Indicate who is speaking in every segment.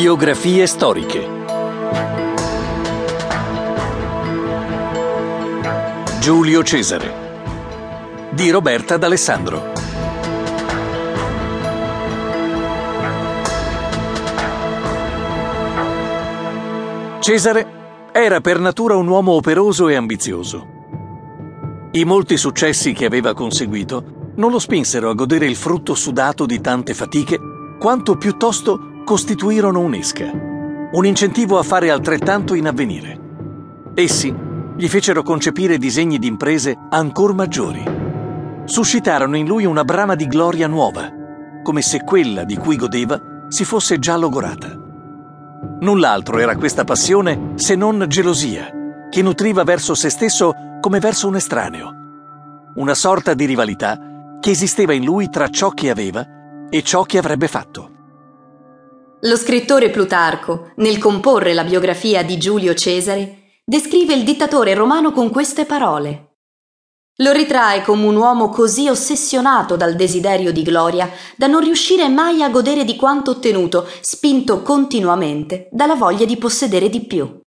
Speaker 1: Biografie storiche Giulio Cesare di Roberta D'Alessandro Cesare era per natura un uomo operoso e ambizioso. I molti successi che aveva conseguito non lo spinsero a godere il frutto sudato di tante fatiche, quanto piuttosto costituirono un'esca, un incentivo a fare altrettanto in avvenire. Essi gli fecero concepire disegni di imprese ancor maggiori. Suscitarono in lui una brama di gloria nuova, come se quella di cui godeva si fosse già logorata. Null'altro era questa passione se non gelosia, che nutriva verso se stesso come verso un estraneo. Una sorta di rivalità che esisteva in lui tra ciò che aveva e ciò che avrebbe fatto.
Speaker 2: Lo scrittore Plutarco, nel comporre la biografia di Giulio Cesare, descrive il dittatore romano con queste parole. Lo ritrae come un uomo così ossessionato dal desiderio di gloria da non riuscire mai a godere di quanto ottenuto, spinto continuamente dalla voglia di possedere di più.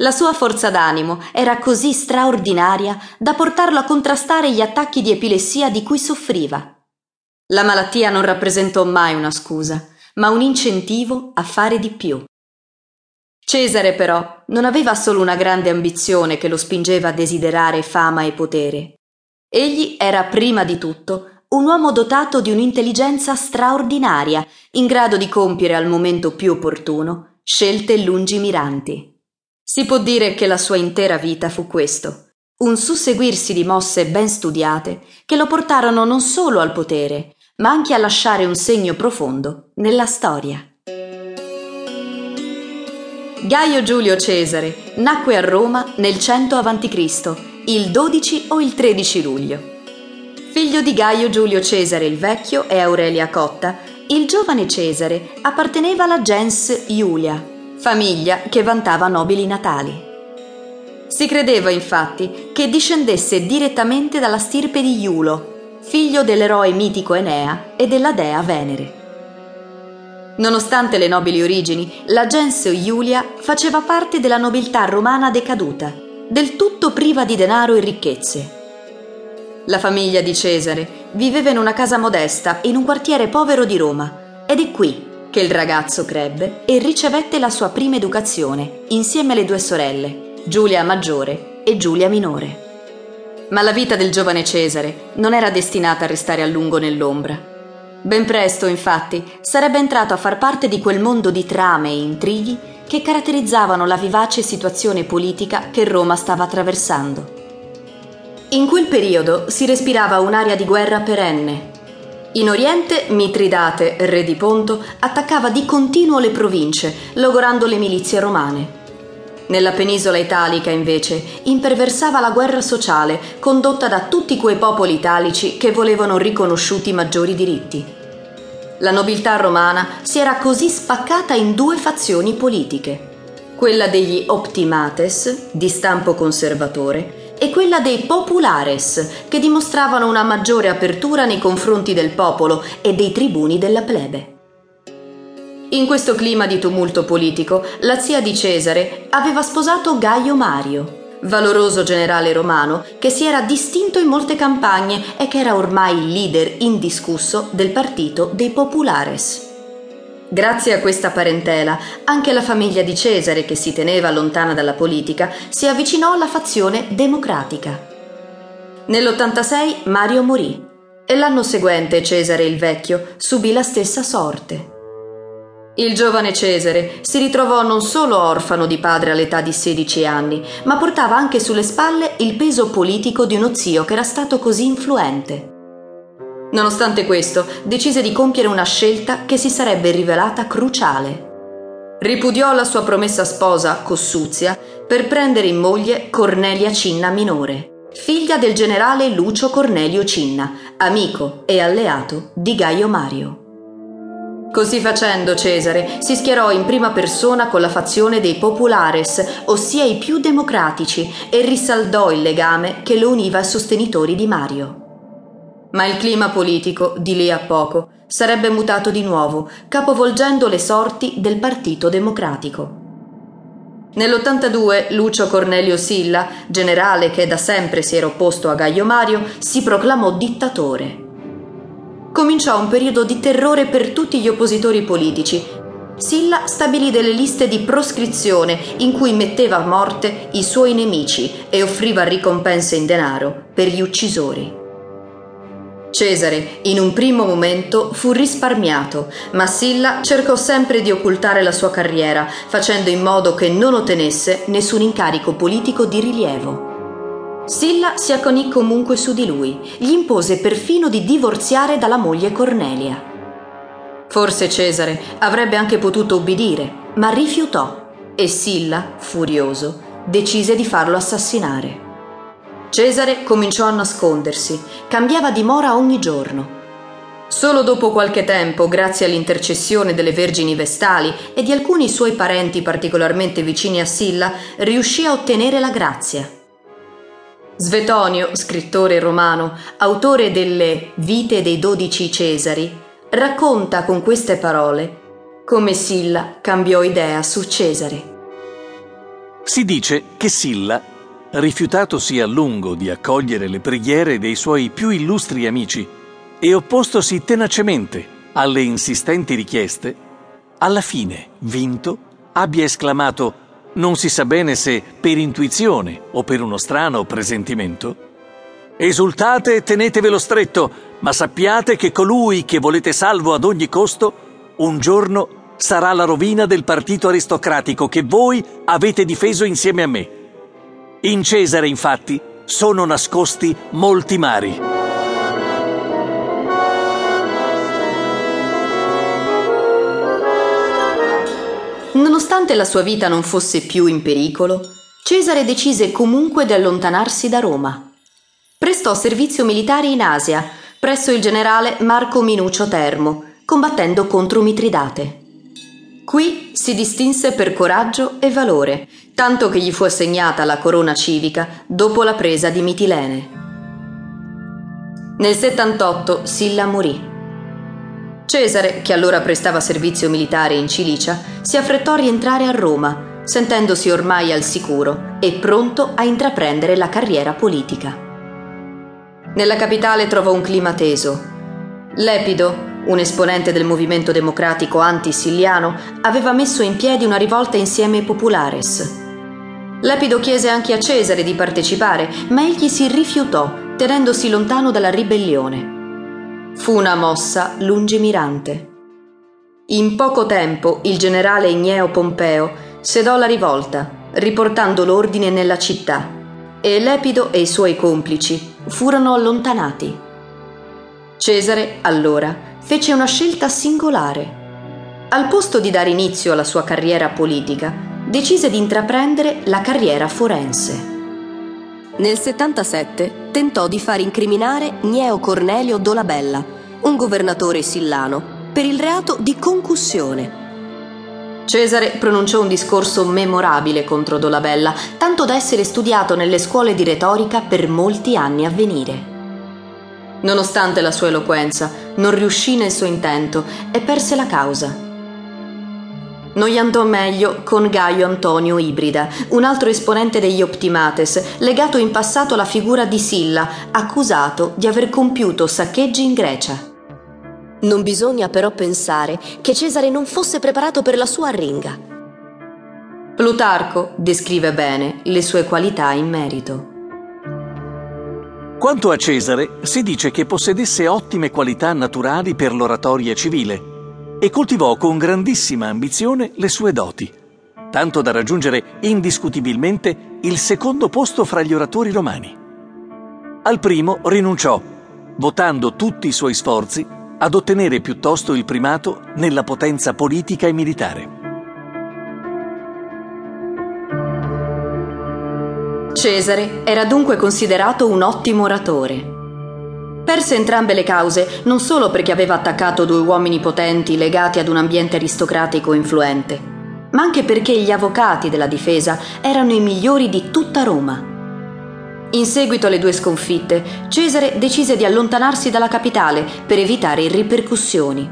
Speaker 2: La sua forza d'animo era così straordinaria da portarlo a contrastare gli attacchi di epilessia di cui soffriva. La malattia non rappresentò mai una scusa, ma un incentivo a fare di più. Cesare però non aveva solo una grande ambizione che lo spingeva a desiderare fama e potere. Egli era prima di tutto un uomo dotato di un'intelligenza straordinaria, in grado di compiere al momento più opportuno scelte lungimiranti. Si può dire che la sua intera vita fu questo, un susseguirsi di mosse ben studiate che lo portarono non solo al potere, ma anche a lasciare un segno profondo nella storia. Gaio Giulio Cesare nacque a Roma nel 100 a.C., il 12 o il 13 luglio. Figlio di Gaio Giulio Cesare il Vecchio e Aurelia Cotta, il giovane Cesare apparteneva alla gens Iulia, famiglia che vantava nobili natali. Si credeva infatti che discendesse direttamente dalla stirpe di Iulo, figlio dell'eroe mitico Enea e della dea Venere. Nonostante le nobili origini, la gens Iulia faceva parte della nobiltà romana decaduta, del tutto priva di denaro e ricchezze. La famiglia di Cesare viveva in una casa modesta in un quartiere povero di Roma ed è qui che il ragazzo crebbe e ricevette la sua prima educazione insieme alle due sorelle, Giulia maggiore e Giulia minore. Ma la vita del giovane Cesare non era destinata a restare a lungo nell'ombra. Ben presto, infatti, sarebbe entrato a far parte di quel mondo di trame e intrighi che caratterizzavano la vivace situazione politica che Roma stava attraversando. In quel periodo si respirava un'aria di guerra perenne. In Oriente Mitridate, re di Ponto, attaccava di continuo le province, logorando le milizie romane. Nella penisola italica, invece, imperversava la guerra sociale condotta da tutti quei popoli italici che volevano riconosciuti maggiori diritti. La nobiltà romana si era così spaccata in due fazioni politiche, quella degli optimates, di stampo conservatore, e quella dei populares, che dimostravano una maggiore apertura nei confronti del popolo e dei tribuni della plebe. In questo clima di tumulto politico, la zia di Cesare aveva sposato Gaio Mario, valoroso generale romano che si era distinto in molte campagne e che era ormai il leader indiscusso del partito dei Populares. Grazie a questa parentela, anche la famiglia di Cesare, che si teneva lontana dalla politica, si avvicinò alla fazione democratica. Nell'86 Mario morì e l'anno seguente Cesare il Vecchio subì la stessa sorte. Il giovane Cesare si ritrovò non solo orfano di padre all'età di 16 anni, ma portava anche sulle spalle il peso politico di uno zio che era stato così influente. Nonostante questo, decise di compiere una scelta che si sarebbe rivelata cruciale. Ripudiò la sua promessa sposa, Cossuzia, per prendere in moglie Cornelia Cinna minore, figlia del generale Lucio Cornelio Cinna, amico e alleato di Gaio Mario. Così facendo Cesare si schierò in prima persona con la fazione dei populares, ossia i più democratici, e risaldò il legame che lo univa ai sostenitori di Mario. Ma il clima politico, di lì a poco, sarebbe mutato di nuovo, capovolgendo le sorti del Partito Democratico. Nell'82 Lucio Cornelio Silla, generale che da sempre si era opposto a Gaio Mario, si proclamò dittatore. Cominciò un periodo di terrore per tutti gli oppositori politici. Silla stabilì delle liste di proscrizione in cui metteva a morte i suoi nemici e offriva ricompense in denaro per gli uccisori. Cesare, in un primo momento, fu risparmiato, ma Silla cercò sempre di occultare la sua carriera, facendo in modo che non ottenesse nessun incarico politico di rilievo. Silla si acconì comunque su di lui, gli impose perfino di divorziare dalla moglie Cornelia. Forse Cesare avrebbe anche potuto ubbidire, ma rifiutò e Silla, furioso, decise di farlo assassinare. Cesare cominciò a nascondersi, cambiava dimora ogni giorno. Solo dopo qualche tempo, grazie all'intercessione delle vergini vestali e di alcuni suoi parenti particolarmente vicini a Silla, riuscì a ottenere la grazia. Svetonio, scrittore romano, autore delle Vite dei dodici Cesari, racconta con queste parole come Silla cambiò idea su Cesare.
Speaker 1: Si dice che Silla rifiutatosi a lungo di accogliere le preghiere dei suoi più illustri amici e oppostosi tenacemente alle insistenti richieste, alla fine, vinto, abbia esclamato non si sa bene se per intuizione o per uno strano presentimento, Esultate e tenetevelo stretto, ma sappiate che colui che volete salvo ad ogni costo, un giorno sarà la rovina del partito aristocratico che voi avete difeso insieme a me. In Cesare, infatti, sono nascosti molti mari.
Speaker 2: Nonostante la sua vita non fosse più in pericolo, Cesare decise comunque di allontanarsi da Roma. Prestò servizio militare in Asia, presso il generale Marco Minucio Termo, combattendo contro Mitridate. Qui si distinse per coraggio e valore, tanto che gli fu assegnata la corona civica dopo la presa di Mitilene. Nel 78 Silla morì. Cesare, che allora prestava servizio militare in Cilicia, si affrettò a rientrare a Roma, sentendosi ormai al sicuro e pronto a intraprendere la carriera politica. Nella capitale trovò un clima teso. Lepido, un esponente del movimento democratico anti-siliano, aveva messo in piedi una rivolta insieme ai populares. Lepido chiese anche a Cesare di partecipare, ma egli si rifiutò, tenendosi lontano dalla ribellione. Fu una mossa lungimirante. In poco tempo il generale Igneo Pompeo sedò la rivolta, riportando l'ordine nella città, e Lepido e i suoi complici furono allontanati. Cesare, allora, fece una scelta singolare. Al posto di dare inizio alla sua carriera politica, decise di intraprendere la carriera forense. Nel 77 tentò di far incriminare Gneo Cornelio Dolabella, un governatore sillano, per il reato di concussione. Cesare pronunciò un discorso memorabile contro Dolabella, tanto da essere studiato nelle scuole di retorica per molti anni a venire. Nonostante la sua eloquenza, non riuscì nel suo intento e perse la causa. Non gli andò meglio con Gaio Antonio Ibrida, un altro esponente degli Optimates, legato in passato alla figura di Silla, accusato di aver compiuto saccheggi in Grecia. Non bisogna però pensare che Cesare non fosse preparato per la sua arringa. Plutarco descrive bene le sue qualità in merito.
Speaker 1: Quanto a Cesare, si dice che possedesse ottime qualità naturali per l'oratoria civile e coltivò con grandissima ambizione le sue doti, tanto da raggiungere indiscutibilmente il secondo posto fra gli oratori romani. Al primo rinunciò, votando tutti i suoi sforzi ad ottenere piuttosto il primato nella potenza politica e militare.
Speaker 2: Cesare era dunque considerato un ottimo oratore. Perse entrambe le cause non solo perché aveva attaccato due uomini potenti legati ad un ambiente aristocratico influente, ma anche perché gli avvocati della difesa erano i migliori di tutta Roma. In seguito alle due sconfitte, Cesare decise di allontanarsi dalla capitale per evitare ripercussioni.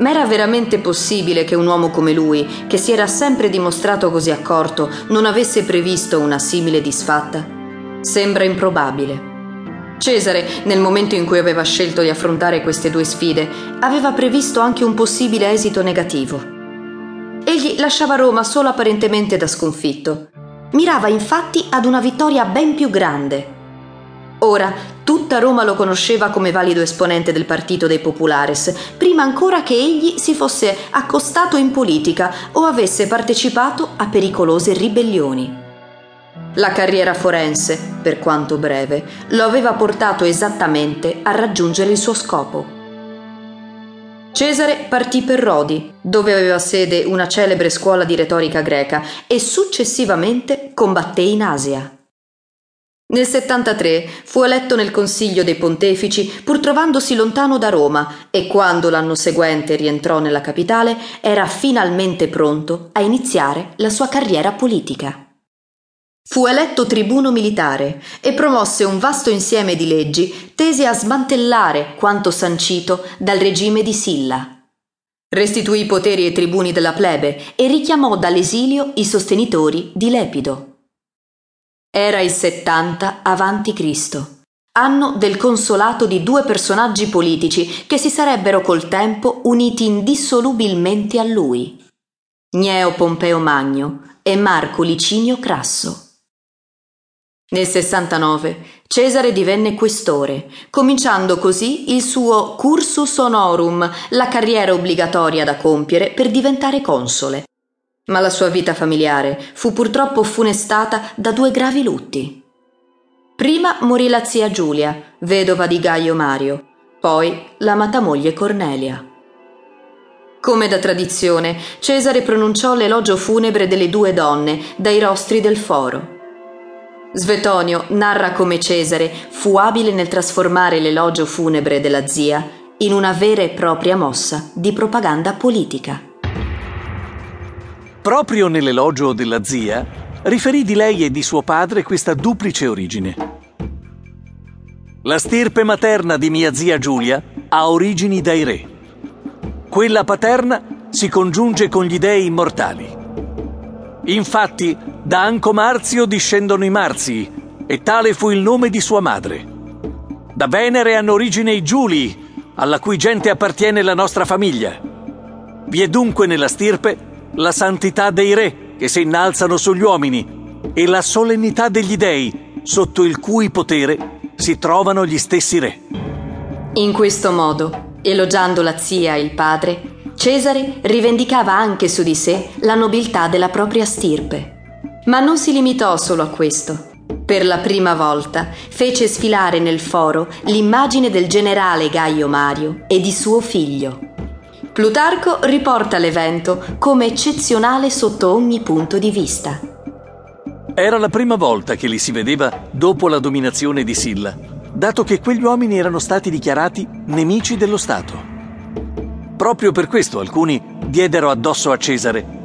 Speaker 2: Ma era veramente possibile che un uomo come lui, che si era sempre dimostrato così accorto, non avesse previsto una simile disfatta? Sembra improbabile. Cesare, nel momento in cui aveva scelto di affrontare queste due sfide, aveva previsto anche un possibile esito negativo. Egli lasciava Roma solo apparentemente da sconfitto. Mirava infatti ad una vittoria ben più grande. Ora, tutta Roma lo conosceva come valido esponente del partito dei Populares, prima ancora che egli si fosse accostato in politica o avesse partecipato a pericolose ribellioni. La carriera forense, per quanto breve, lo aveva portato esattamente a raggiungere il suo scopo. Cesare partì per Rodi, dove aveva sede una celebre scuola di retorica greca, e successivamente combatté in Asia. Nel 73 fu eletto nel Consiglio dei Pontefici pur trovandosi lontano da Roma e quando l'anno seguente rientrò nella capitale era finalmente pronto a iniziare la sua carriera politica. Fu eletto tribuno militare e promosse un vasto insieme di leggi tese a smantellare quanto sancito dal regime di Silla. Restituì i poteri ai tribuni della plebe e richiamò dall'esilio i sostenitori di Lepido. Era il 70 a.C., anno del consolato di due personaggi politici che si sarebbero col tempo uniti indissolubilmente a lui. Gneo Pompeo Magno e Marco Licinio Crasso. Nel 69 Cesare divenne questore, cominciando così il suo cursus honorum, la carriera obbligatoria da compiere per diventare console. Ma la sua vita familiare fu purtroppo funestata da due gravi lutti. Prima morì la zia Giulia, vedova di Gaio Mario, poi l'amata moglie Cornelia. Come da tradizione, Cesare pronunciò l'elogio funebre delle due donne dai rostri del foro. Svetonio narra come Cesare fu abile nel trasformare l'elogio funebre della zia in una vera e propria mossa di propaganda politica.
Speaker 1: Proprio nell'elogio della zia riferì di lei e di suo padre questa duplice origine. La stirpe materna di mia zia Giulia ha origini dai re. Quella paterna si congiunge con gli dei immortali. Infatti, da Anco Marzio discendono i Marzii, e tale fu il nome di sua madre. Da Venere hanno origine i Giulii, alla cui gente appartiene la nostra famiglia. Vi è dunque nella stirpe la santità dei re che si innalzano sugli uomini e la solennità degli dei, sotto il cui potere si trovano gli stessi re.
Speaker 2: In questo modo, elogiando la zia e il padre, Cesare rivendicava anche su di sé la nobiltà della propria stirpe. Ma non si limitò solo a questo. Per la prima volta fece sfilare nel foro l'immagine del generale Gaio Mario e di suo figlio. Plutarco riporta l'evento come eccezionale sotto ogni punto di vista.
Speaker 1: Era la prima volta che li si vedeva dopo la dominazione di Silla, dato che quegli uomini erano stati dichiarati nemici dello Stato. Proprio per questo alcuni diedero addosso a Cesare,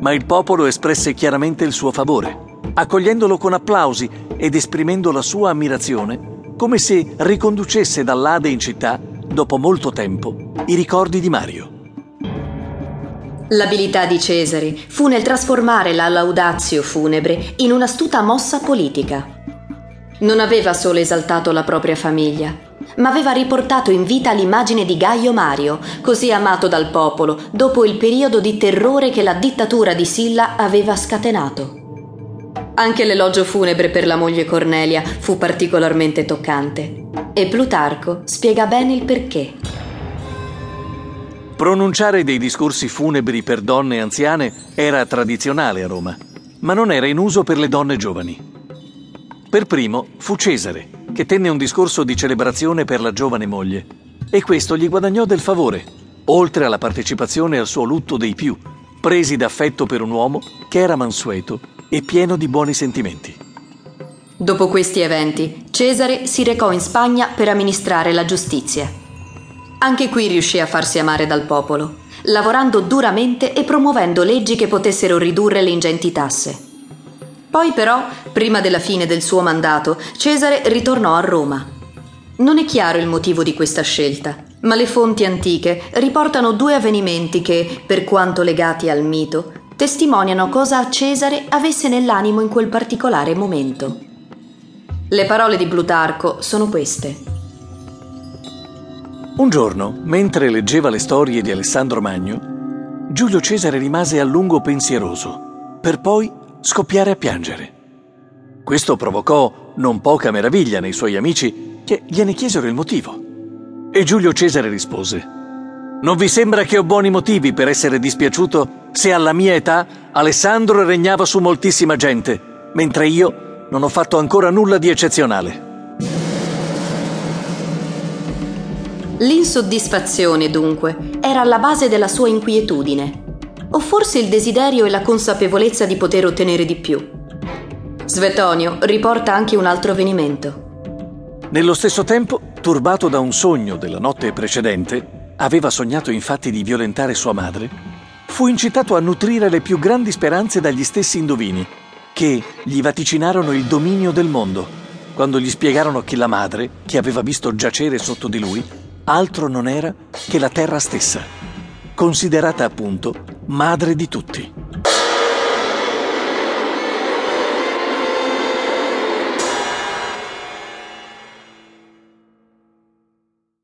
Speaker 1: ma il popolo espresse chiaramente il suo favore, accogliendolo con applausi ed esprimendo la sua ammirazione, come se riconducesse dall'Ade in città, dopo molto tempo, i ricordi di Mario.
Speaker 2: L'abilità di Cesare fu nel trasformare la laudazio funebre in un'astuta mossa politica. Non aveva solo esaltato la propria famiglia, ma aveva riportato in vita l'immagine di Gaio Mario, così amato dal popolo, dopo il periodo di terrore che la dittatura di Silla aveva scatenato. Anche l'elogio funebre per la moglie Cornelia fu particolarmente toccante e Plutarco spiega bene il perché.
Speaker 1: Pronunciare dei discorsi funebri per donne anziane era tradizionale a Roma, ma non era in uso per le donne giovani. Per primo fu Cesare, che tenne un discorso di celebrazione per la giovane moglie, e questo gli guadagnò del favore, oltre alla partecipazione al suo lutto dei più, presi d'affetto per un uomo che era mansueto e pieno di buoni sentimenti.
Speaker 2: Dopo questi eventi, Cesare si recò in Spagna per amministrare la giustizia. Anche qui riuscì a farsi amare dal popolo, lavorando duramente e promuovendo leggi che potessero ridurre le ingenti tasse. Poi però, prima della fine del suo mandato, Cesare ritornò a Roma. Non è chiaro il motivo di questa scelta, ma le fonti antiche riportano due avvenimenti che, per quanto legati al mito, testimoniano cosa Cesare avesse nell'animo in quel particolare momento. Le parole di Plutarco sono queste.
Speaker 1: Un giorno, mentre leggeva le storie di Alessandro Magno, Giulio Cesare rimase a lungo pensieroso, per poi scoppiare a piangere. Questo provocò non poca meraviglia nei suoi amici che gliene chiesero il motivo. E Giulio Cesare rispose, Non vi sembra che ho buoni motivi per essere dispiaciuto se alla mia età Alessandro regnava su moltissima gente, mentre io non ho fatto ancora nulla di eccezionale.
Speaker 2: L'insoddisfazione, dunque, era alla base della sua inquietudine, o forse il desiderio e la consapevolezza di poter ottenere di più. Svetonio riporta anche un altro avvenimento.
Speaker 1: Nello stesso tempo, turbato da un sogno della notte precedente, aveva sognato infatti di violentare sua madre, fu incitato a nutrire le più grandi speranze dagli stessi indovini che gli vaticinarono il dominio del mondo, quando gli spiegarono che la madre, che aveva visto giacere sotto di lui, altro non era che la terra stessa, considerata appunto madre di tutti.